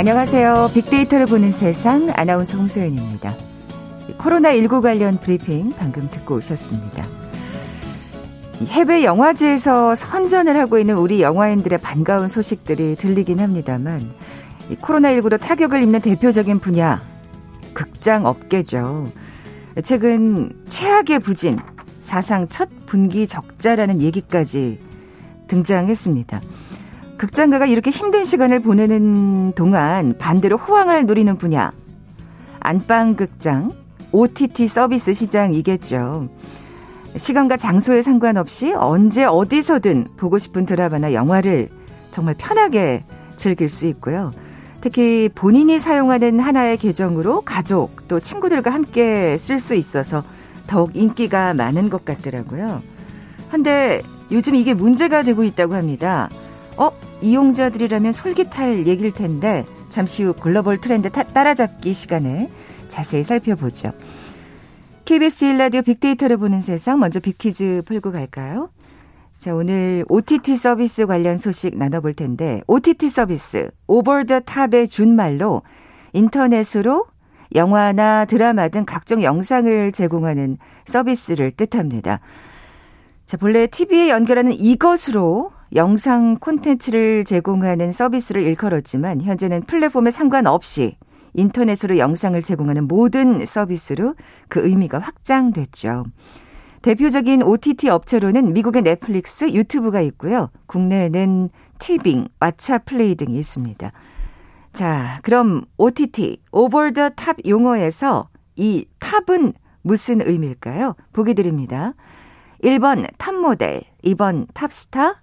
안녕하세요. 빅데이터를 보는 세상 아나운서 홍소연입니다. 코로나19 관련 브리핑 방금 듣고 오셨습니다. 해외 영화제에서 선전을 하고 있는 우리 영화인들의 반가운 소식들이 들리긴 합니다만 코로나19로 타격을 입는 대표적인 분야 극장 업계죠. 최근 최악의 부진, 사상 첫 분기 적자라는 얘기까지 등장했습니다. 극장가가 이렇게 힘든 시간을 보내는 동안 반대로 호황을 누리는 분야. 안방 극장, OTT 서비스 시장이겠죠. 시간과 장소에 상관없이 언제 어디서든 보고 싶은 드라마나 영화를 정말 편하게 즐길 수 있고요. 특히 본인이 사용하는 하나의 계정으로 가족 또 친구들과 함께 쓸 수 있어서 더욱 인기가 많은 것 같더라고요. 근데 요즘 이게 문제가 되고 있다고 합니다. 어? 이용자들이라면 솔깃할 얘기일 텐데 잠시 후 글로벌 트렌드 따라잡기 시간에 자세히 살펴보죠. KBS 1라디오 빅데이터를 보는 세상 먼저 빅퀴즈 풀고 갈까요? 자, 오늘 OTT 서비스 관련 소식 나눠볼 텐데 OTT 서비스 오버 더 탑의 준말로 인터넷으로 영화나 드라마 등 각종 영상을 제공하는 서비스를 뜻합니다. 자, 본래 TV에 연결하는 이것으로 영상 콘텐츠를 제공하는 서비스를 일컬었지만 현재는 플랫폼에 상관없이 인터넷으로 영상을 제공하는 모든 서비스로 그 의미가 확장됐죠. 대표적인 OTT 업체로는 미국의 넷플릭스, 유튜브가 있고요. 국내에는 티빙, 왓챠 플레이 등이 있습니다. 자, 그럼 OTT, over the top 용어에서 이 top은 무슨 의미일까요? 보기 드립니다. 1번 탑 모델, 2번 탑스타,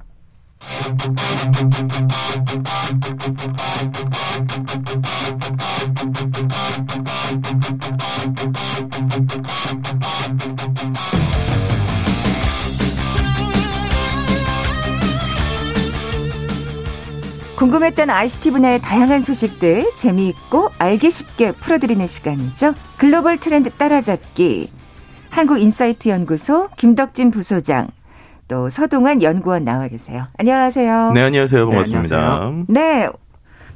궁금했던 ICT 분야의 다양한 소식들 재미있고 알기 쉽게 풀어드리는 시간이죠. 글로벌 트렌드 따라잡기. 한국인사이트 연구소 김덕진 부소장, 또 서동환 연구원 나와 계세요. 안녕하세요. 네, 안녕하세요. 반갑습니다. 네,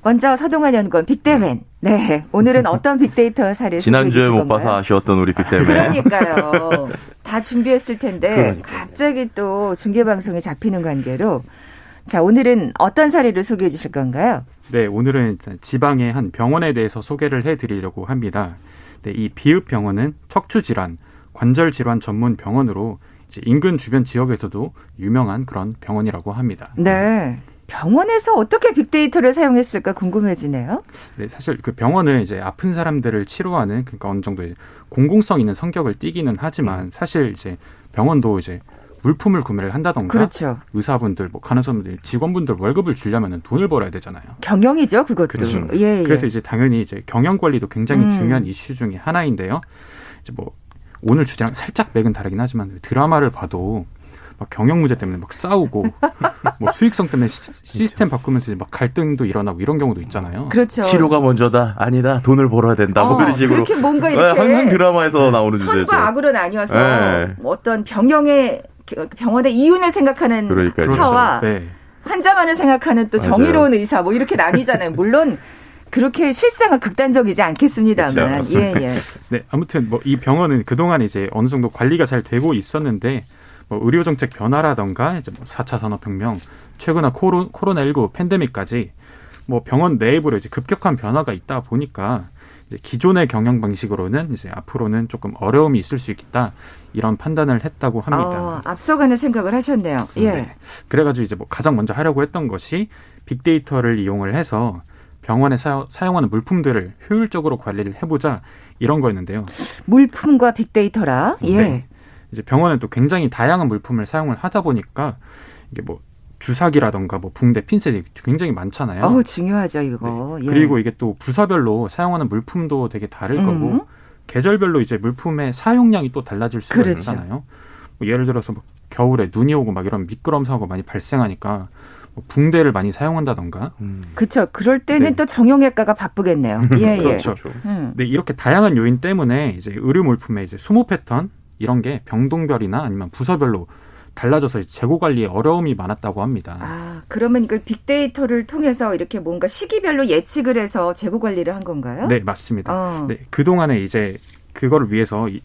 먼저 서동환 연구원 빅데맨. 네, 오늘은 어떤 빅데이터 사례 지난주에 못 봐서 아쉬웠던 우리 빅데맨. 그러니까요. 다 준비했을 텐데 그러니까요. 갑자기 또 중계 방송에 잡히는 관계로 자, 오늘은 어떤 사례를 소개해 주실 건가요? 네, 오늘은 지방의 한 병원에 대해서 소개를 해 드리려고 합니다. 네, 이 비읍 병원은 척추 질환, 관절 질환 전문 병원으로 인근 주변 지역에서도 유명한 그런 병원이라고 합니다. 네. 병원에서 어떻게 빅데이터를 사용했을까 궁금해지네요. 네, 사실 그 병원은 이제 아픈 사람들을 치료하는 그러니까 어느 정도 공공성 있는 성격을 띠기는 하지만 사실 이제 병원도 이제 물품을 구매를 한다던가 그렇죠. 의사분들 뭐 간호사분들 직원분들 월급을 주려면 돈을 벌어야 되잖아요. 경영이죠, 그것도. 그렇죠. 예, 예. 그래서 이제 당연히 이제 경영 관리도 굉장히 음. 중요한 이슈 중의 하나인데요. 이제 뭐 오늘 주제랑 살짝 맥은 다르긴 하지만 드라마를 봐도 막 경영 문제 때문에 막 싸우고 뭐 수익성 때문에 시, 스템 바꾸면서 막 갈등도 일어나고 이런 경우도 있잖아요. 그렇죠. 치료가 먼저다. 아니다. 돈을 벌어야 된다. 뭐 어, 뭐 이런 식으로. 그렇게 뭔가 이렇게 네, 항상 드라마에서 나오는 선과 주제죠. 악으로 나뉘어서 네. 어떤 병영의 병원의 이윤을 생각하는 그러니까요. 파와 그렇죠. 네. 환자만을 생각하는 또 정의로운 맞아요. 의사 뭐 이렇게 나뉘잖아요. 물론 그렇게 실상은 극단적이지 않겠습니다만. 그렇죠. 예, 예. 네, 아무튼 뭐 이 병원은 그동안 이제 어느 정도 관리가 잘 되고 있었는데 뭐 의료 정책 변화라던가 이제 뭐 4차 산업 혁명, 최근화 코로, 코로나19 팬데믹까지 뭐 병원 내부로 이제 급격한 변화가 있다 보니까 이제 기존의 경영 방식으로는 이제 앞으로는 조금 어려움이 있을 수 있다 이런 판단을 했다고 합니다. 어, 앞서가는 생각을 하셨네요. 예. 네. 그래가지고 이제 뭐 가장 먼저 하려고 했던 것이 빅데이터를 이용을 해서 병원에 사, 용하는 물품들을 효율적으로 관리를 해보자 이런 거였는데요. 물품과 빅데이터라. 예. 네. 이제 병원은 또 굉장히 다양한 물품을 사용을 하다 보니까 이게 뭐 주사기라던가 뭐 붕대, 핀셋이 굉장히 많잖아요. 어, 중요하죠, 이거. 네. 예. 그리고 이게 또 부서별로 사용하는 물품도 되게 다를 음. 거고 계절별로 이제 물품의 사용량이 또 달라질 수가 그렇죠. 있잖아요. 뭐 예를 들어서 뭐 겨울에 눈이 오고 막 이런 미끄럼 사고 많이 발생하니까 뭐 붕대를 많이 사용한다던가 음. 그쵸. 그럴 때는 네. 또 정형외과가 바쁘겠네요. 예, 예. 그렇죠. 음. 네, 이렇게 다양한 요인 때문에 이제 의료 물품의 이제 소모 패턴 이런 게 병동별이나 아니면 부서별로 달라져서 재고 관리에 어려움이 많았다고 합니다. 아, 그러면 그 빅데이터를 통해서 이렇게 뭔가 시기별로 예측을 해서 재고 관리를 한 건가요? 네, 맞습니다. 어. 네, 그동안에 이제 그거를 위해서 이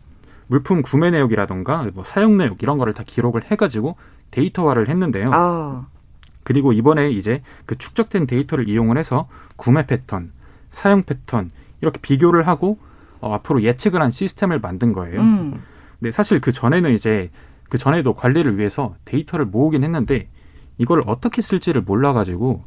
물품 구매 내역이라던가 뭐 사용 내역 이런 거를 다 기록을 해가지고 데이터화를 했는데요. 아, 그리고 이번에 이제 그 축적된 데이터를 이용을 해서 구매 패턴, 사용 패턴 이렇게 비교를 하고 어, 앞으로 예측을 한 시스템을 만든 거예요. 음. 네, 사실 그 전에는 이제 그 전에도 관리를 위해서 데이터를 모으긴 했는데 이걸 어떻게 쓸지를 몰라가지고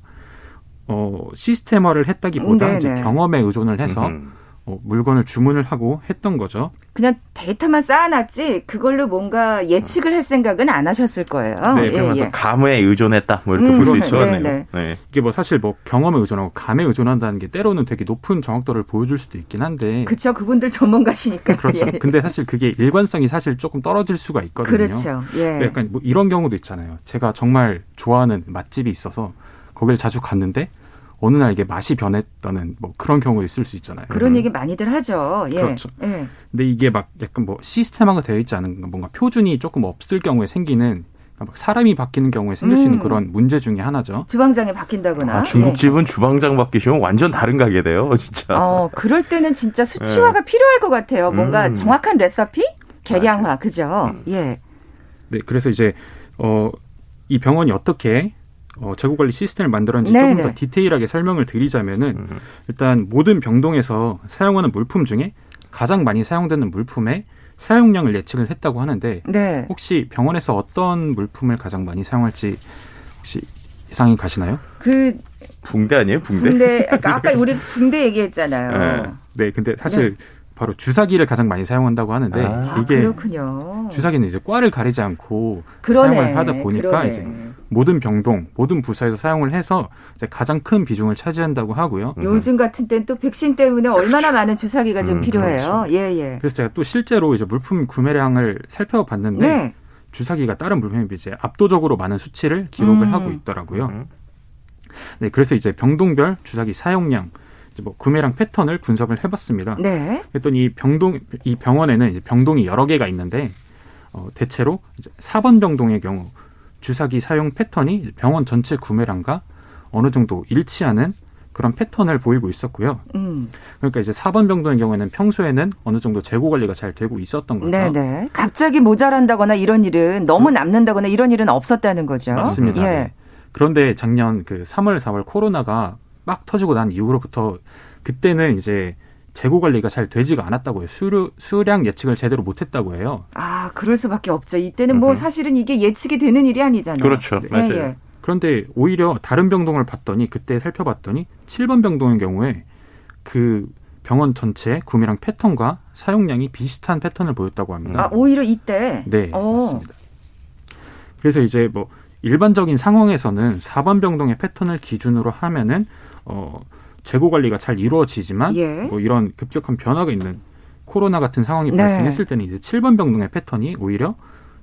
어 시스템화를 했다기보다 음, 이제 네네. 경험에 의존을 해서 음. 어, 물건을 주문을 하고 했던 거죠. 그냥 데이터만 쌓아놨지 그걸로 뭔가 예측을 할 생각은 안 하셨을 거예요. 네, 예, 그래서 예. 감에 의존했다. 뭐 이렇게 음, 볼수 있을 것 네. 네. 네. 이게 뭐 사실 뭐 경험에 의존하고 감에 의존한다는 게 때로는 되게 높은 정확도를 보여줄 수도 있긴 한데 그쵸. 그분들 전문가시니까. 그렇죠. 예. 근데 사실 그게 일관성이 사실 조금 떨어질 수가 있거든요. 그렇죠. 예. 약간 뭐 이런 경우도 있잖아요. 제가 정말 좋아하는 맛집이 있어서 거길 자주 갔는데 어느 날 이게 맛이 변했다는 뭐 그런 경우도 있을 수 있잖아요. 그런 얘기 많이들 하죠. 예. 그렇죠. 예. 근데 이게 막 약간 뭐 시스템화가 되어 있지 않은 뭔가 표준이 조금 없을 경우에 생기는 막 사람이 바뀌는 경우에 생길 수 있는 음. 그런 문제 중에 하나죠. 주방장이 바뀐다거나. 아, 중국집은 주방장 바뀌시면 완전 다른 가게 돼요, 진짜. 예. 어, 그럴 때는 진짜 수치화가 필요할 것 같아요. 뭔가 음. 정확한 레시피? 개량화, 그죠? 예. 네, 그래서 이제 어 이 병원이 어떻게 어, 재고 관리 시스템을 만들었는지 네네. 조금 더 디테일하게 설명을 드리자면은 음. 일단 모든 병동에서 사용하는 물품 중에 가장 많이 사용되는 물품의 사용량을 예측을 했다고 하는데 네. 혹시 병원에서 어떤 물품을 가장 많이 사용할지 혹시 예상이 가시나요? 그 붕대 아니에요, 붕대? 붕대 아까 아까 우리 붕대 얘기했잖아요. 네, 근데 사실 바로 주사기를 가장 많이 사용한다고 하는데 아. 아, 이게 그렇군요. 주사기는 이제 과를 가리지 않고 그러네. 사용을 하다 보니까 그러네. 이제 모든 병동, 모든 부서에서 사용을 해서 이제 가장 큰 비중을 차지한다고 하고요. 요즘 같은 때는 또 백신 때문에 얼마나 많은 주사기가 좀 음, 필요해요. 예, 예. 그래서 제가 또 실제로 이제 물품 구매량을 살펴봤는데 네. 주사기가 다른 물품에 비해 압도적으로 많은 수치를 기록을 음. 하고 있더라고요. 음. 네, 그래서 이제 병동별 주사기 사용량, 뭐 구매량 패턴을 분석을 해봤습니다. 네. 그랬더니 이 병동 이 병원에는 병동이 여러 개가 있는데 어, 대체로 이제 4번 병동의 경우 주사기 사용 패턴이 병원 전체 구매량과 어느 정도 일치하는 그런 패턴을 보이고 있었고요. 음. 그러니까 이제 4번 병동의 경우에는 평소에는 어느 정도 재고 관리가 잘 되고 있었던 거죠. 네, 네. 갑자기 모자란다거나 이런 일은 너무 남는다거나 이런 일은 없었다는 거죠. 맞습니다. 예. 네. 그런데 작년 그 3월, 4월 코로나가 막 터지고 난 이후로부터 그때는 이제 재고 관리가 잘 되지가 않았다고요. 수류, 수량 예측을 제대로 못했다고 해요. 아, 그럴 수밖에 없죠. 이때는 뭐 음흠. 사실은 이게 예측이 되는 일이 아니잖아요. 그렇죠. 예, 맞아요. 예. 그런데 오히려 다른 병동을 봤더니 그때 살펴봤더니 7번 병동의 경우에 그 병원 전체 구매량 패턴과 사용량이 비슷한 패턴을 보였다고 합니다. 아, 오히려 이때. 네, 어. 맞습니다. 그래서 이제 뭐 일반적인 상황에서는 4번 병동의 패턴을 기준으로 하면은 어 재고 관리가 잘 이루어지지만 예. 뭐 이런 급격한 변화가 있는 코로나 같은 상황이 네. 발생했을 때는 이제 7번 병동의 패턴이 오히려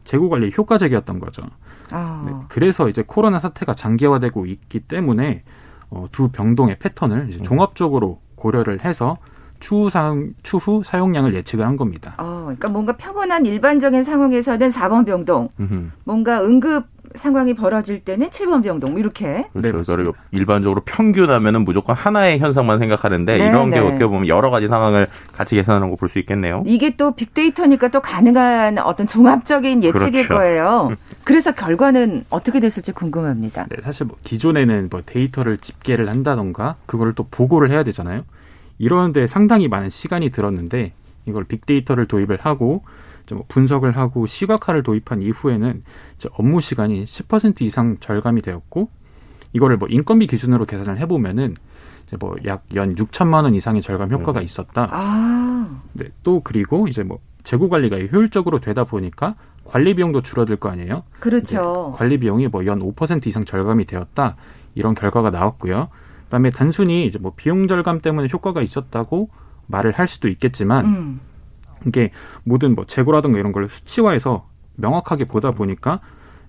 재고 관리에 효과적이었던 거죠. 아. 네, 그래서 이제 코로나 사태가 장기화되고 있기 때문에 어, 두 병동의 패턴을 이제 종합적으로 고려를 해서 추후 사용 추후 사용량을 예측을 한 겁니다. 어, 그러니까 뭔가 평온한 일반적인 상황에서는 4번 병동, 음흠. 뭔가 응급 상황이 벌어질 때는 7번 병동 뭐 이렇게. 그렇죠. 그리고 일반적으로 평균하면은 무조건 하나의 현상만 생각하는데 네, 이런 게 네. 어떻게 보면 여러 가지 상황을 같이 계산하는 거 볼 수 있겠네요. 이게 또 빅데이터니까 또 가능한 어떤 종합적인 예측일 그렇죠. 거예요. 그래서 결과는 어떻게 됐을지 궁금합니다. 네, 사실 뭐 기존에는 뭐 데이터를 집계를 한다던가 그거를 또 보고를 해야 되잖아요. 이러는데 상당히 많은 시간이 들었는데 이걸 빅데이터를 도입을 하고 분석을 하고 시각화를 도입한 이후에는 업무 시간이 10% 이상 절감이 되었고 이거를 뭐 인건비 기준으로 계산을 해보면은 이제 뭐약 연 6천만 원 이상의 절감 효과가 있었다. 아, 네, 또 그리고 이제 뭐 재고 관리가 효율적으로 되다 보니까 관리 비용도 줄어들 거 아니에요? 그렇죠. 관리 비용이 뭐 연 5% 이상 절감이 되었다. 이런 결과가 나왔고요. 그다음에 단순히 이제 뭐 비용 절감 때문에 효과가 있었다고 말을 할 수도 있겠지만 음. 이게 모든 뭐 재고라든가 이런 걸 수치화해서 명확하게 보다 보니까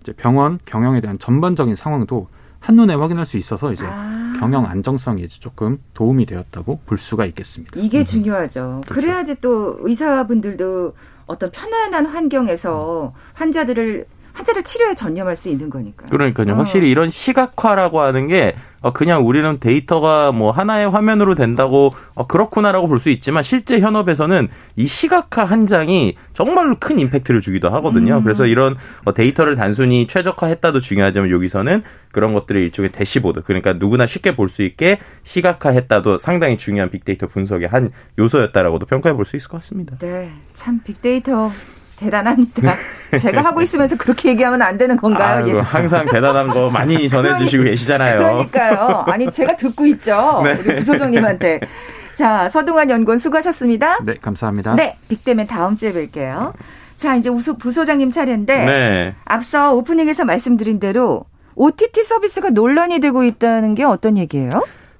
이제 병원 경영에 대한 전반적인 상황도 한눈에 확인할 수 있어서 이제 아. 경영 안정성이 이제 조금 도움이 되었다고 볼 수가 있겠습니다. 이게 음. 중요하죠. 그렇죠. 그래야지 또 의사분들도 어떤 편안한 환경에서 환자들을 환자를 치료에 전념할 수 있는 거니까. 그러니까요. 어. 확실히 이런 시각화라고 하는 게 어, 그냥 우리는 데이터가 뭐 하나의 화면으로 된다고 어, 그렇구나라고 볼 수 있지만 실제 현업에서는 이 시각화 한 장이 정말로 큰 임팩트를 주기도 하거든요. 음. 그래서 이런 어, 데이터를 단순히 최적화했다도 중요하지만 여기서는 그런 것들을 일종의 대시보드 그러니까 누구나 쉽게 볼 수 있게 시각화했다도 상당히 중요한 빅데이터 분석의 한 요소였다라고도 평가해 볼 수 있을 것 같습니다. 네, 참 빅데이터 대단합니다. 제가 하고 있으면서 그렇게 얘기하면 안 되는 건가요? 아유, 항상 대단한 거 많이 전해주시고 계시잖아요. 그러니까요. 아니 제가 듣고 있죠. 네. 우리 부소장님한테. 자, 서동환 연구원 수고하셨습니다. 네, 감사합니다. 네, 빅대면 다음 주에 뵐게요. 자, 이제 우소, 부소장님 차례인데 네. 앞서 오프닝에서 말씀드린 대로 OTT 서비스가 논란이 되고 있다는 게 어떤 얘기예요?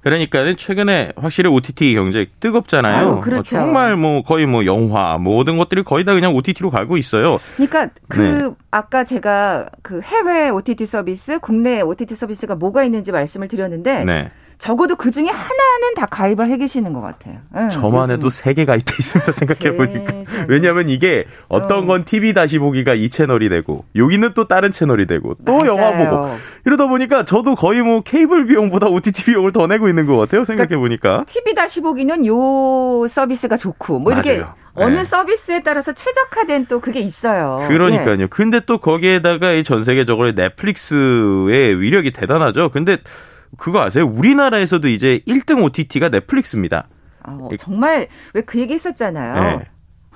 그러니까 최근에 확실히 OTT 경제 뜨겁잖아요. 아유, 그렇죠. 정말 뭐 거의 뭐 영화 모든 것들이 거의 다 그냥 OTT로 가고 있어요. 그러니까 그 네. 아까 제가 그 해외 OTT 서비스, 국내 OTT 서비스가 뭐가 있는지 말씀을 드렸는데 네. 적어도 그 중에 하나는 다 가입을 해 계시는 것 같아요. 응, 저만 해도 세 개 가입돼 있습니다. 생각해 보니까. 왜냐하면 이게 어떤 어. 건 TV 다시 보기가 이 채널이 되고 여기는 또 다른 채널이 되고 또 맞아요. 영화 보고 이러다 보니까 저도 거의 뭐 케이블 비용보다 OTT 비용을 더 내고 있는 것 같아요. 생각해 보니까. 그러니까 TV 다시 보기는 요 서비스가 좋고 뭐 이렇게 맞아요. 어느 네. 서비스에 따라서 최적화된 또 그게 있어요. 그러니까요. 예. 근데 또 거기에다가 전 세계적으로 넷플릭스의 위력이 대단하죠. 근데 그거 아세요? 우리나라에서도 이제 1등 OTT가 넷플릭스입니다. 어, 정말 왜 그 얘기 했었잖아요. 네.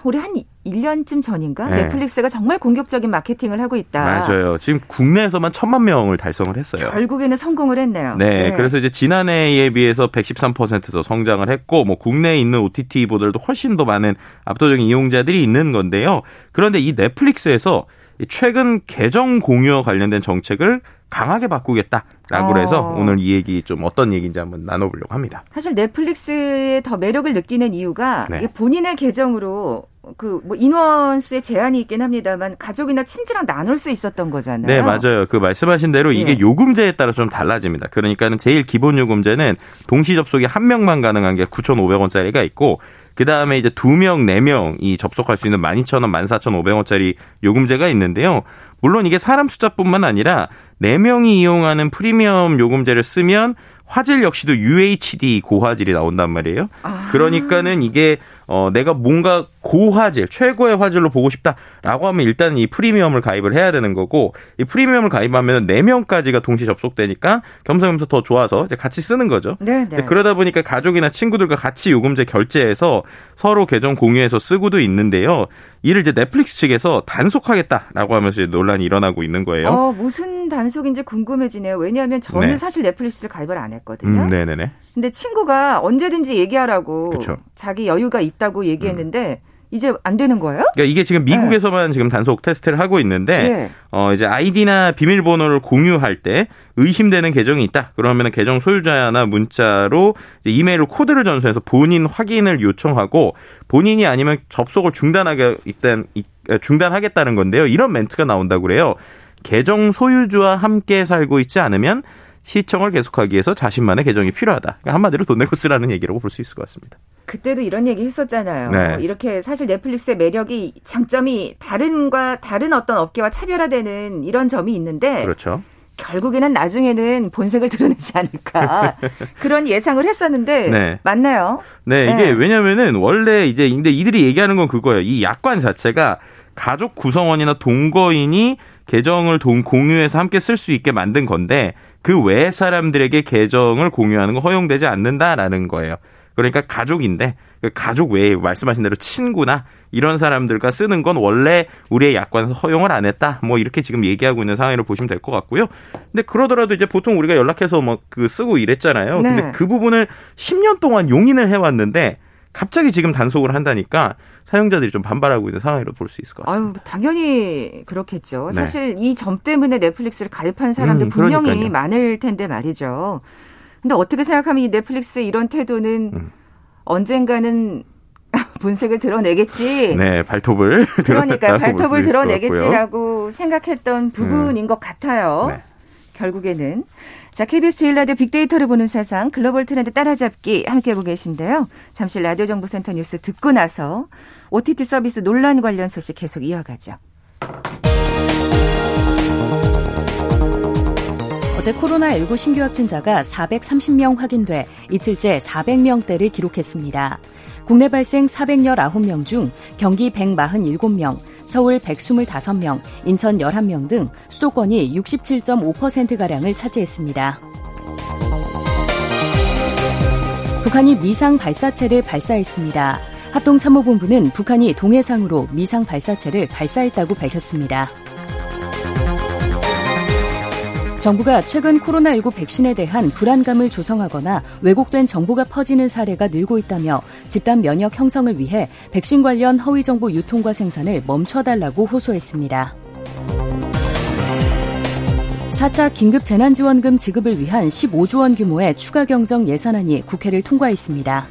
우리 한 1년쯤 전인가 네. 넷플릭스가 정말 공격적인 마케팅을 하고 있다. 맞아요. 지금 국내에서만 천만 명을 달성을 했어요. 결국에는 성공을 했네요. 네, 네. 그래서 이제 지난해에 비해서 113%더 성장을 했고 뭐 국내에 있는 OTT보다도 훨씬 더 많은 압도적인 이용자들이 있는 건데요. 그런데 이 넷플릭스에서 최근 계정 공유와 관련된 정책을 강하게 바꾸겠다라고 어. 해서 오늘 이 얘기 좀 어떤 얘기인지 한번 나눠보려고 합니다. 사실 넷플릭스의 더 매력을 느끼는 이유가 네. 본인의 계정으로 그 뭐 인원수의 제한이 있긴 합니다만 가족이나 친지랑 나눌 수 있었던 거잖아요. 네, 맞아요. 그 말씀하신 대로 이게 예. 요금제에 따라 좀 달라집니다. 그러니까는 제일 기본 요금제는 동시 접속이 한 명만 가능한 게 9,500원짜리가 있고 그 다음에 이제 두 명, 네 명이 접속할 수 있는 12,000원, 14,500원짜리 요금제가 있는데요. 물론 이게 사람 숫자뿐만 아니라 4명이 이용하는 프리미엄 요금제를 쓰면 화질 역시도 UHD 고화질이 나온단 말이에요. 아. 그러니까는 이게 어 내가 뭔가 고화질, 최고의 화질로 보고 싶다라고 하면 일단 이 프리미엄을 가입을 해야 되는 거고 이 프리미엄을 가입하면 4명까지가 동시 접속되니까 겸사겸사 더 좋아서 같이 쓰는 거죠. 네, 네. 그러다 보니까 가족이나 친구들과 같이 요금제 결제해서 서로 계정 공유해서 쓰고도 있는데요. 이를 이제 넷플릭스 측에서 단속하겠다라고 하면서 논란이 일어나고 있는 거예요. 어, 무슨 단속인지 궁금해지네요. 왜냐하면 저는 네. 사실 넷플릭스를 가입을 안 했거든요. 음, 네네네. 근데 친구가 언제든지 얘기하라고 그쵸. 자기 여유가 있다고 얘기했는데 음. 이제 안 되는 거예요? 그러니까 이게 지금 미국에서만 네. 지금 단속 테스트를 하고 있는데 네. 어 이제 아이디나 비밀번호를 공유할 때 의심되는 계정이 있다. 그러면 계정 소유자나 문자로 이메일로 코드를 전송해서 본인 확인을 요청하고 본인이 아니면 접속을 중단하게 일단 중단하겠다는 건데요. 이런 멘트가 나온다고 그래요. 계정 소유주와 함께 살고 있지 않으면 시청을 계속하기 위해서 자신만의 계정이 필요하다. 그러니까 한마디로 돈 내고 쓰라는 얘기라고 볼 수 있을 것 같습니다. 그때도 이런 얘기 했었잖아요. 네. 이렇게 사실 넷플릭스의 매력이 장점이 다른과 다른 어떤 업계와 차별화되는 이런 점이 있는데 그렇죠. 결국에는 나중에는 본색을 드러내지 않을까 그런 예상을 했었는데 네. 맞나요? 네, 이게 네. 왜냐면은 원래 이제 근데 이들이 얘기하는 건 그거예요. 이 약관 자체가 가족 구성원이나 동거인이 계정을 동 공유해서 함께 쓸 수 있게 만든 건데 그외 사람들에게 계정을 공유하는 건 허용되지 않는다라는 거예요. 그러니까 가족인데 그 가족 외에 말씀하신 대로 친구나 이런 사람들과 쓰는 건 원래 우리의 약관에서 허용을 안 했다. 뭐 이렇게 지금 얘기하고 있는 상황으로 보시면 될 것 같고요. 근데 그러더라도 이제 보통 우리가 연락해서 뭐그 쓰고 이랬잖아요. 네. 근데 그 부분을 10년 동안 용인을 해왔는데 갑자기 지금 단속을 한다니까 사용자들이 좀 반발하고 있는 상황이라고 볼 수 있을 것 같습니다. 아유, 당연히 그렇겠죠. 네. 사실 이 점 때문에 넷플릭스를 가입한 사람들 음, 분명히 많을 텐데 말이죠. 근데 어떻게 생각하면 이 넷플릭스 이런 태도는 음. 언젠가는 본색을 드러내겠지. 네, 발톱을 그러니까 발톱을 드러내겠지라고 생각했던 부분인 음. 것 같아요. 네. 결국에는 자 KBS 제일 라디오 빅데이터를 보는 세상 글로벌 트렌드 따라잡기 함께하고 계신데요. 잠시 라디오 정보센터 뉴스 듣고 나서 OTT 서비스 논란 관련 소식 계속 이어가죠. 어제 코로나19 신규 확진자가 430명 확인돼 이틀째 400명대를 기록했습니다. 국내 발생 419명 중 경기 147명, 서울 125명, 인천 11명 등 수도권이 67.5%가량을 차지했습니다. 북한이 미상 발사체를 발사했습니다. 합동참모본부는 북한이 동해상으로 미상 발사체를 발사했다고 밝혔습니다. 정부가 최근 코로나19 백신에 대한 불안감을 조성하거나 왜곡된 정보가 퍼지는 사례가 늘고 있다며 집단 면역 형성을 위해 백신 관련 허위 정보 유통과 생산을 멈춰달라고 호소했습니다. 4차 긴급 재난지원금 지급을 위한 15조 원 규모의 추가 경정 예산안이 국회를 통과했습니다.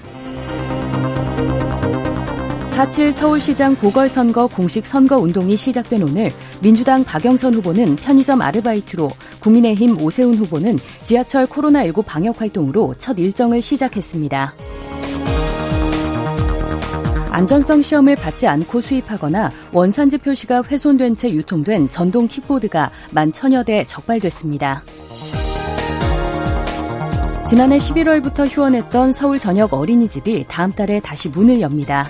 4.7 서울시장 보궐선거 공식 선거 운동이 시작된 오늘 민주당 박영선 후보는 편의점 아르바이트로 국민의힘 오세훈 후보는 지하철 코로나19 방역 활동으로 첫 일정을 시작했습니다. 안전성 시험을 받지 않고 수입하거나 원산지 표시가 훼손된 채 유통된 전동 킥보드가 만 천여 대 적발됐습니다. 지난해 11월부터 휴원했던 서울 전역 어린이집이 다음 달에 다시 문을 엽니다.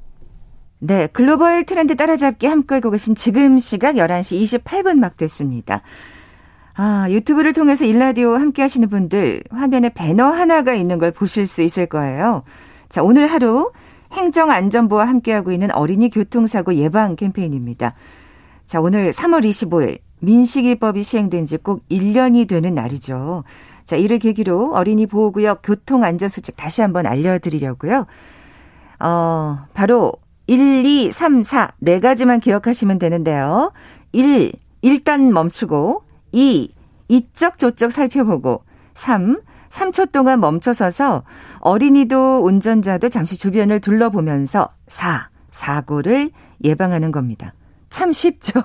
네, 글로벌 트렌드 따라잡기 함께하고 계신 지금 시각 11시 28분 막 됐습니다. 아, 유튜브를 통해서 일라디오 함께 하시는 분들 화면에 배너 하나가 있는 걸 보실 수 있을 거예요. 자, 오늘 하루 행정안전부와 함께하고 있는 어린이 교통사고 예방 캠페인입니다. 자, 오늘 3월 25일 민식이법이 시행된 지 꼭 1년이 되는 날이죠. 자, 이를 계기로 어린이 보호구역 교통안전수칙 다시 한번 알려드리려고요. 어, 바로 1, 2, 3, 4. 네 가지만 기억하시면 되는데요. 1. 일단 멈추고. 2. 이쪽 저쪽 살펴보고. 3. 3초 동안 멈춰서서 어린이도 운전자도 잠시 주변을 둘러보면서 4. 사고를 예방하는 겁니다. 참 쉽죠.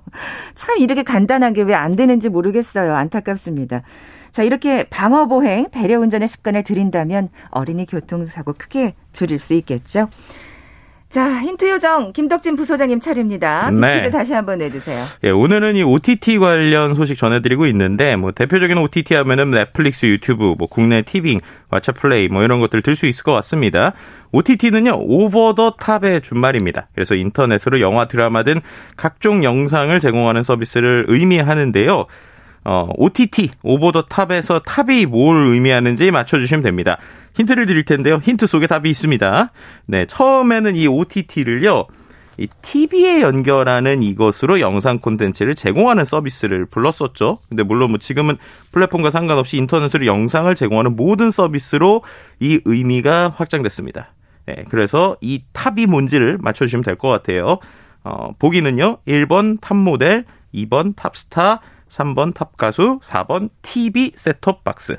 참 이렇게 간단하게 왜 안 되는지 모르겠어요. 안타깝습니다. 자, 이렇게 방어보행, 배려운전의 습관을 들인다면 어린이 교통사고 크게 줄일 수 있겠죠. 자, 힌트 요정 김덕진 부소장님 차례입니다. 네. 퀴즈 다시 한번 내주세요. 예, 오늘은 이 OTT 관련 소식 전해드리고 있는데 뭐 대표적인 OTT 하면은 넷플릭스, 유튜브, 뭐 국내 티빙, 왓챠 플레이 뭐 이런 것들 들 수 있을 것 같습니다. OTT는요 over the top의 준말입니다. 그래서 인터넷으로 영화, 드라마 등 각종 영상을 제공하는 서비스를 의미하는데요. 어, OTT, Over The Top에서 Top이 뭘 의미하는지 맞춰주시면 됩니다. 힌트를 드릴 텐데요. 힌트 속에 답이 있습니다. 네, 처음에는 이 OTT를요. 이 TV에 연결하는 이것으로 영상 콘텐츠를 제공하는 서비스를 불렀었죠. 근데 물론 뭐 지금은 플랫폼과 상관없이 인터넷으로 영상을 제공하는 모든 서비스로 이 의미가 확장됐습니다. 네, 그래서 이 Top이 뭔지를 맞춰주시면 될 것 같아요. 어, 보기는요. 1번 top 모델, 2번 탑스타, 3번 top 가수, 4번 TV 셋톱 박스.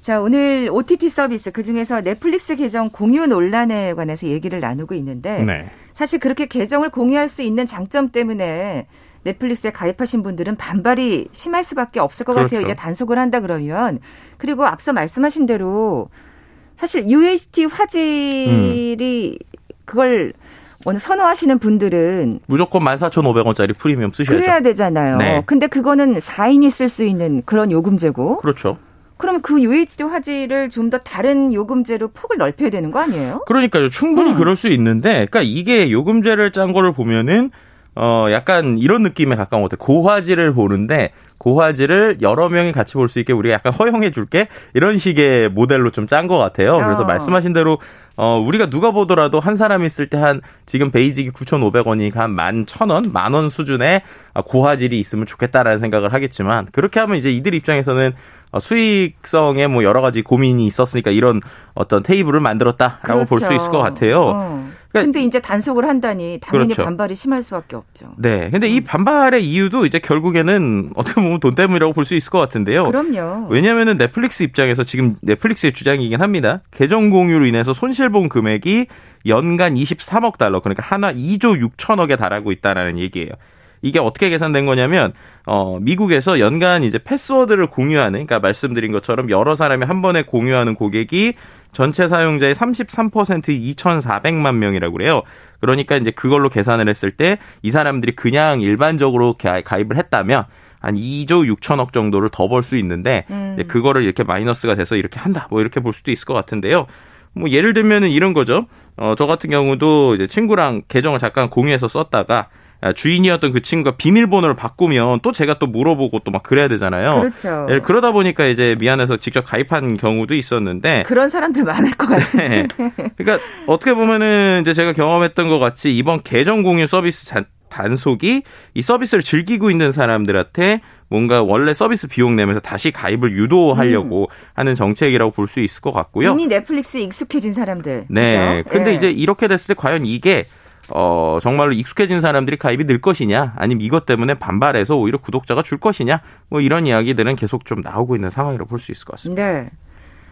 자, 오늘 OTT 서비스 그중에서 넷플릭스 계정 공유 논란에 관해서 얘기를 나누고 있는데 네. 사실 그렇게 계정을 공유할 수 있는 장점 때문에 넷플릭스에 가입하신 분들은 반발이 심할 수밖에 없을 것 그렇죠. 같아요. 이제 단속을 한다 그러면 그리고 앞서 말씀하신 대로 사실 UHT 화질이 음. 그걸 오늘 선호하시는 분들은 무조건 14,500원짜리 프리미엄 쓰셔야죠. 그래야 되잖아요. 네. 근데 그거는 4인이 쓸 수 있는 그런 요금제고. 그렇죠. 그러면 그 UHD 화질을 좀더 다른 요금제로 폭을 넓혀야 되는 거 아니에요? 그러니까요. 충분히 음. 그럴 수 있는데, 그러니까 이게 요금제를 짠 거를 보면은 어 약간 이런 느낌에 가까운 것 같아요. 고화질을 보는데 고화질을 여러 명이 같이 볼 수 있게 우리가 약간 허용해 줄게 이런 식의 모델로 좀 짠 것 같아요. 그래서 어. 말씀하신 대로 어 우리가 누가 보더라도 한 사람이 있을 때 한 지금 베이직이 9,500원이 한 11,000원, 만 원 수준의 고화질이 있으면 좋겠다라는 생각을 하겠지만 그렇게 하면 이제 이들 입장에서는 어, 수익성에 뭐 여러 가지 고민이 있었으니까 이런 어떤 테이블을 만들었다라고 그렇죠. 볼수 있을 것 같아요. 어. 그러니까 근데 이제 단속을 한다니 당연히 그렇죠. 반발이 심할 수밖에 없죠. 네. 근데 음. 이 반발의 이유도 이제 결국에는 어떻게 보면 돈 때문이라고 볼 수 있을 것 같은데요. 그럼요. 왜냐하면은 넷플릭스 입장에서 지금 넷플릭스의 주장이긴 합니다. 계정 공유로 인해서 손실 본 금액이 연간 23억 달러 그러니까 하나 2조 6천억에 달하고 있다라는 얘기예요. 이게 어떻게 계산된 거냐면 어 미국에서 연간 이제 패스워드를 공유하는 그러니까 말씀드린 것처럼 여러 사람이 한 번에 공유하는 고객이 전체 사용자의 33% 2,400만 명이라고 그래요. 그러니까 이제 그걸로 계산을 했을 때 이 사람들이 그냥 일반적으로 가입을 했다면 한 2조 6천억 정도를 더 벌 수 있는데 음. 그거를 이렇게 마이너스가 돼서 이렇게 한다. 뭐 이렇게 볼 수도 있을 것 같은데요. 뭐 예를 들면은 이런 거죠. 어, 저 같은 경우도 이제 친구랑 계정을 잠깐 공유해서 썼다가 아, 주인이었던 그 친구가 비밀번호를 바꾸면 또 제가 또 물어보고 또 막 그래야 되잖아요. 그렇죠. 예, 그러다 보니까 이제 미안해서 직접 가입한 경우도 있었는데 그런 사람들 많을 것 같아요. 네. 그러니까 어떻게 보면은 이제 제가 경험했던 것 같이 이번 계정 공유 서비스 단속이 이 서비스를 즐기고 있는 사람들한테 뭔가 원래 서비스 비용 내면서 다시 가입을 유도하려고 음. 하는 정책이라고 볼 수 있을 것 같고요. 이미 넷플릭스 익숙해진 사람들. 네. 그렇죠? 근데 네. 이제 이렇게 됐을 때 과연 이게 어, 정말로 익숙해진 사람들이 가입이 늘 것이냐, 아니면 이것 때문에 반발해서 오히려 구독자가 줄 것이냐, 뭐 이런 이야기들은 계속 좀 나오고 있는 상황이라고 볼 수 있을 것 같습니다. 네.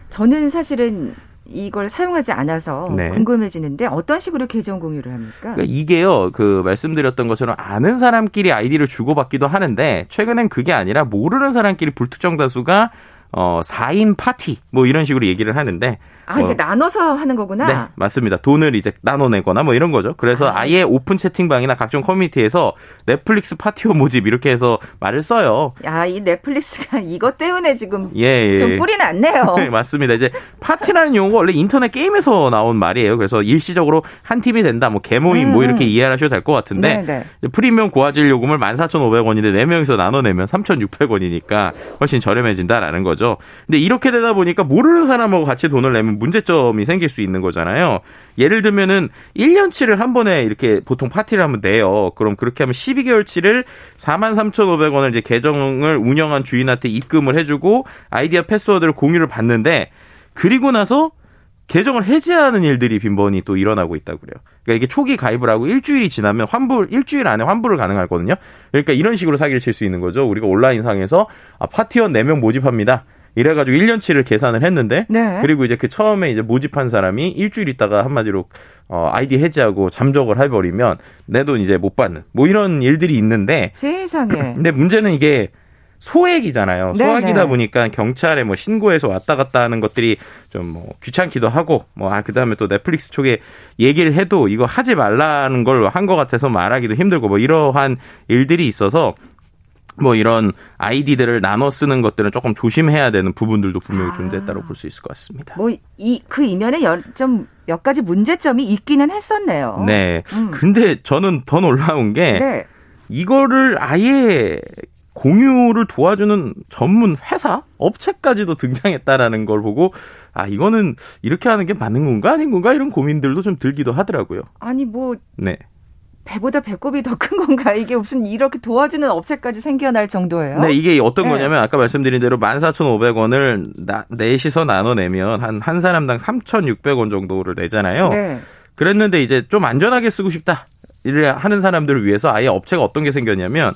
저는 사실은 이걸 사용하지 않아서 네. 궁금해지는데 어떤 식으로 계정 공유를 합니까? 그러니까 이게요, 그 말씀드렸던 것처럼 아는 사람끼리 아이디를 주고받기도 하는데 최근엔 그게 아니라 모르는 사람끼리 불특정 다수가 어 4인 파티 뭐 이런 식으로 얘기를 하는데 아, 이게 어. 나눠서 하는 거구나. 네, 맞습니다. 돈을 이제 나눠내거나 뭐 이런 거죠. 그래서 아. 예 오픈 채팅방이나 각종 커뮤니티에서 넷플릭스 파티원 모집 이렇게 해서 말을 써요. 야, 이 넷플릭스가 이것 때문에 지금 예, 예. 좀 뿔이 났네요. 네, 맞습니다. 이제 파티라는 용어가 원래 인터넷 게임에서 나온 말이에요. 그래서 일시적으로 한 팀이 된다, 뭐 계모임 뭐 음. 뭐 이렇게 이해하셔도 될 것 같은데 네네. 네. 프리미엄 고화질 요금을 14,500원인데 4명이서 나눠내면 3,600원이니까 훨씬 저렴해진다라는 거죠. 근데 이렇게 되다 보니까 모르는 사람하고 같이 돈을 내면 문제점이 생길 수 있는 거잖아요. 예를 들면은 1년치를 한 번에 이렇게 보통 파티를 하면 내요. 그럼 그렇게 하면 12개월치를 43,500원을 이제 계정을 운영한 주인한테 입금을 해주고 아이디어 패스워드를 공유를 받는데 그리고 나서 계정을 해지하는 일들이 빈번히 또 일어나고 있다고 그래요. 그러니까 이게 초기 가입을 하고 일주일이 지나면 환불 일주일 안에 환불을 가능하거든요. 그러니까 이런 식으로 사기를 칠 수 있는 거죠. 우리가 온라인 상에서 아, 파티원 4명 모집합니다. 이래가지고 1년치를 계산을 했는데 네. 그리고 이제 그 처음에 이제 모집한 사람이 일주일 있다가 한마디로 어 아이디 해지하고 잠적을 해버리면 내 돈 이제 못 받는 뭐 이런 일들이 있는데 세상에 근데 문제는 이게 소액이잖아요. 네, 소액이다 네. 보니까 경찰에 뭐 신고해서 왔다 갔다 하는 것들이 좀 뭐 귀찮기도 하고 뭐 아 그다음에 또 넷플릭스 쪽에 얘기를 해도 이거 하지 말라는 걸 한 것 같아서 말하기도 힘들고 뭐 이러한 일들이 있어서 뭐 이런 아이디들을 나눠 쓰는 것들은 조금 조심해야 되는 부분들도 분명히 존재했다고 볼 수 있을 것 같습니다. 뭐 이 그 이면에 좀 몇 가지 문제점이 있기는 했었네요. 네. 음. 근데 저는 더 놀라운 게 네. 이거를 아예 공유를 도와주는 전문 회사, 업체까지도 등장했다라는 걸 보고 아 이거는 이렇게 하는 게 맞는 건가 아닌 건가 이런 고민들도 좀 들기도 하더라고요. 아니 뭐 네. 배보다 배꼽이 더 큰 건가? 이게 무슨 이렇게 도와주는 업체까지 생겨날 정도예요? 네, 이게 어떤 네. 거냐면 아까 말씀드린 대로 14,500원을 나, 넷이서 나눠내면 한, 한 사람당 3,600원 정도를 내잖아요. 네. 그랬는데 이제 좀 안전하게 쓰고 싶다. 이를 하는 사람들을 위해서 아예 업체가 어떤 게 생겼냐면,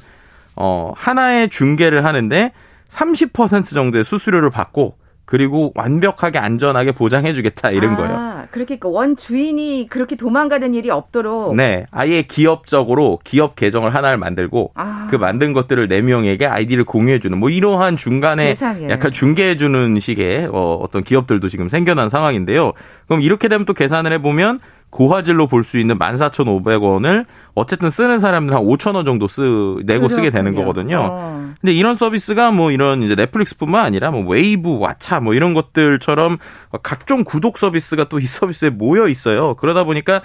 어, 하나의 중계를 하는데 30% 정도의 수수료를 받고 그리고 완벽하게 안전하게 보장해주겠다 이런 아, 거예요. 그러니까 원 주인이 그렇게 도망가는 일이 없도록. 네, 아예 기업적으로 기업 계정을 하나를 만들고 아. 그 만든 것들을 네 명에게 아이디를 공유해주는 뭐 이러한 중간에 세상에. 약간 중개해주는 식의 어, 어떤 기업들도 지금 생겨난 상황인데요. 그럼 이렇게 되면 또 계산을 해보면 고화질로 볼 수 있는 14,500원을 어쨌든 쓰는 사람들 한 5천 원 정도 쓰 내고 그렇군요. 쓰게 되는 거거든요. 어. 근데 이런 서비스가 뭐 이런 이제 넷플릭스뿐만 아니라 뭐 웨이브, 왓챠 뭐 이런 것들처럼 각종 구독 서비스가 또 이 서비스에 모여 있어요. 그러다 보니까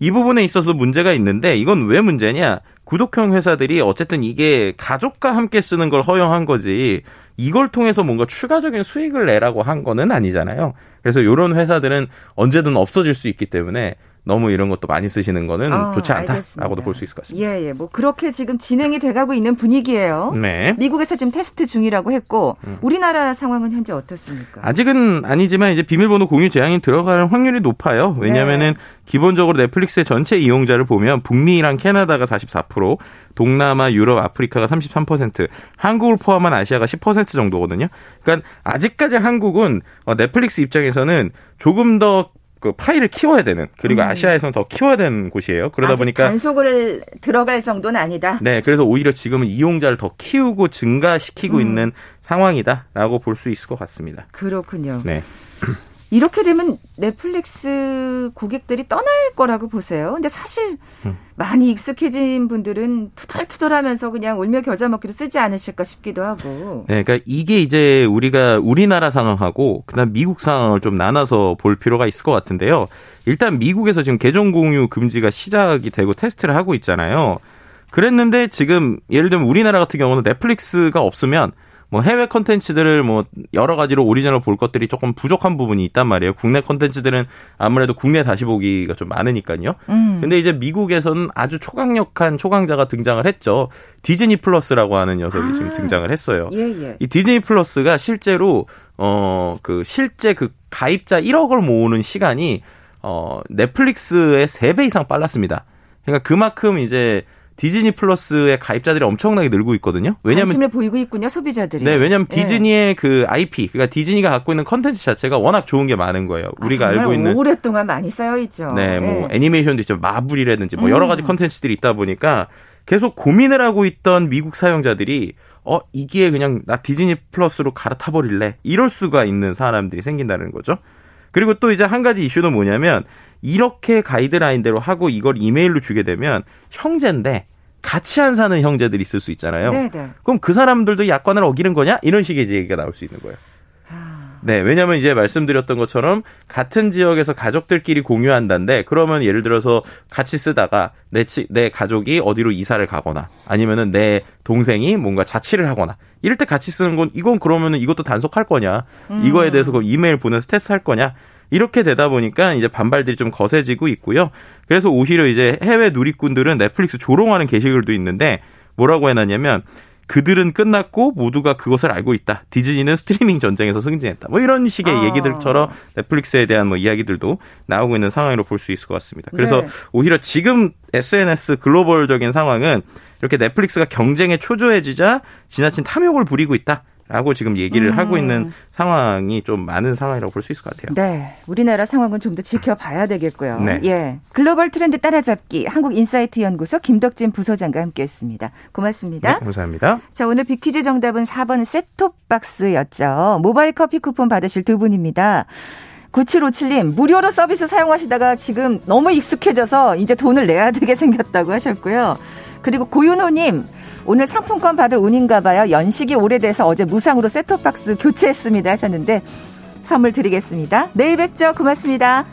이 부분에 있어서 문제가 있는데 이건 왜 문제냐? 구독형 회사들이 어쨌든 이게 가족과 함께 쓰는 걸 허용한 거지 이걸 통해서 뭔가 추가적인 수익을 내라고 한 거는 아니잖아요. 그래서 이런 회사들은 언제든 없어질 수 있기 때문에 너무 이런 것도 많이 쓰시는 거는 어, 좋지 않다라고도 볼 수 있을 것 같습니다. 예, 예. 뭐 그렇게 지금 진행이 돼가고 있는 분위기예요. 네. 미국에서 지금 테스트 중이라고 했고 음. 우리나라 상황은 현재 어떻습니까? 아직은 아니지만 이제 비밀번호 공유 제한이 들어갈 확률이 높아요. 왜냐하면은 네. 기본적으로 넷플릭스의 전체 이용자를 보면 북미랑 캐나다가 44%, 동남아, 유럽, 아프리카가 33%, 한국을 포함한 아시아가 10% 정도거든요. 그러니까 아직까지 한국은 어, 넷플릭스 입장에서는 조금 더 그 파일을 키워야 되는 그리고 음. 아시아에서는 더 키워야 되는 곳이에요. 그러다 보니까 단속을 들어갈 정도는 아니다. 네, 그래서 오히려 지금은 이용자를 더 키우고 증가시키고 음. 있는 상황이다라고 볼 수 있을 것 같습니다. 그렇군요. 네. 이렇게 되면 넷플릭스 고객들이 떠날 거라고 보세요. 근데 사실 음. 많이 익숙해진 분들은 투덜투덜하면서 그냥 울며 겨자 먹기로 쓰지 않으실까 싶기도 하고. 네, 그러니까 이게 이제 우리가 우리나라 상황하고 그다음 미국 상황을 좀 나눠서 볼 필요가 있을 것 같은데요. 일단 미국에서 지금 계정 공유 금지가 시작이 되고 테스트를 하고 있잖아요. 그랬는데 지금 예를 들면 우리나라 같은 경우는 넷플릭스가 없으면 뭐 해외 컨텐츠들을 뭐 여러 가지로 오리지널 볼 것들이 조금 부족한 부분이 있단 말이에요. 국내 컨텐츠들은 아무래도 국내 다시 보기가 좀 많으니까요. 음. 근데 이제 미국에서는 아주 초강력한 초강자가 등장을 했죠. 디즈니 플러스라고 하는 녀석이 아. 지금 등장을 했어요. 예, 예. 이 디즈니 플러스가 실제로 어 그 실제 그 가입자 1억을 모으는 시간이 어 넷플릭스의 3배 이상 빨랐습니다. 그러니까 그만큼 이제 디즈니 플러스의 가입자들이 엄청나게 늘고 있거든요. 왜냐면 관심을 보이고 있군요, 소비자들이. 네, 왜냐면 하 예. 디즈니의 그 IP, 그러니까 디즈니가 갖고 있는 컨텐츠 자체가 워낙 좋은 게 많은 거예요. 아, 우리가 알고 있는 오랫동안 많이 쌓여 있죠. 네, 뭐 예. 애니메이션도 있죠. 마블이라든지 뭐 여러 가지 음. 컨텐츠들이 있다 보니까 계속 고민을 하고 있던 미국 사용자들이 어 이게 그냥 나 디즈니 플러스로 갈아타 버릴래 이럴 수가 있는 사람들이 생긴다는 거죠. 그리고 또 이제 한 가지 이슈는 뭐냐면 이렇게 가이드라인대로 하고 이걸 이메일로 주게 되면 형제인데 같이 안 사는 형제들이 있을 수 있잖아요. 네네. 네. 그럼 그 사람들도 약관을 어기는 거냐? 이런 식의 얘기가 나올 수 있는 거예요. 아. 네, 왜냐면 이제 말씀드렸던 것처럼 같은 지역에서 가족들끼리 공유한다는데 그러면 예를 들어서 같이 쓰다가 내, 치, 내 가족이 어디로 이사를 가거나 아니면은 내 동생이 뭔가 자취를 하거나 이럴 때 같이 쓰는 건 이건 그러면은 이것도 단속할 거냐? 음. 이거에 대해서 그 이메일 보내서 테스트할 거냐? 이렇게 되다 보니까 이제 반발들이 좀 거세지고 있고요. 그래서 오히려 이제 해외 누리꾼들은 넷플릭스 조롱하는 게시글도 있는데 뭐라고 해놨냐면 그들은 끝났고 모두가 그것을 알고 있다. 디즈니는 스트리밍 전쟁에서 승진했다. 뭐 이런 식의 아. 얘기들처럼 넷플릭스에 대한 뭐 이야기들도 나오고 있는 상황으로 볼 수 있을 것 같습니다. 그래서 네. 오히려 지금 SNS 글로벌적인 상황은 이렇게 넷플릭스가 경쟁에 초조해지자 지나친 탐욕을 부리고 있다. 라고 지금 얘기를 음. 하고 있는 상황이 좀 많은 상황이라고 볼 수 있을 것 같아요. 네. 우리나라 상황은 좀 더 지켜봐야 되겠고요. 네. 예. 글로벌 트렌드 따라잡기 한국인사이트 연구소 김덕진 부소장과 함께 했습니다. 고맙습니다. 네, 감사합니다. 자, 오늘 비퀴즈 정답은 4번 셋톱박스였죠. 모바일 커피 쿠폰 받으실 두 분입니다. 9757님, 무료로 서비스 사용하시다가 지금 너무 익숙해져서 이제 돈을 내야 되게 생겼다고 하셨고요. 그리고 고윤호님, 오늘 상품권 받을 운인가 봐요. 연식이 오래돼서 어제 무상으로 세톱박스 교체했습니다 하셨는데 선물 드리겠습니다. 내일 뵙죠. 고맙습니다.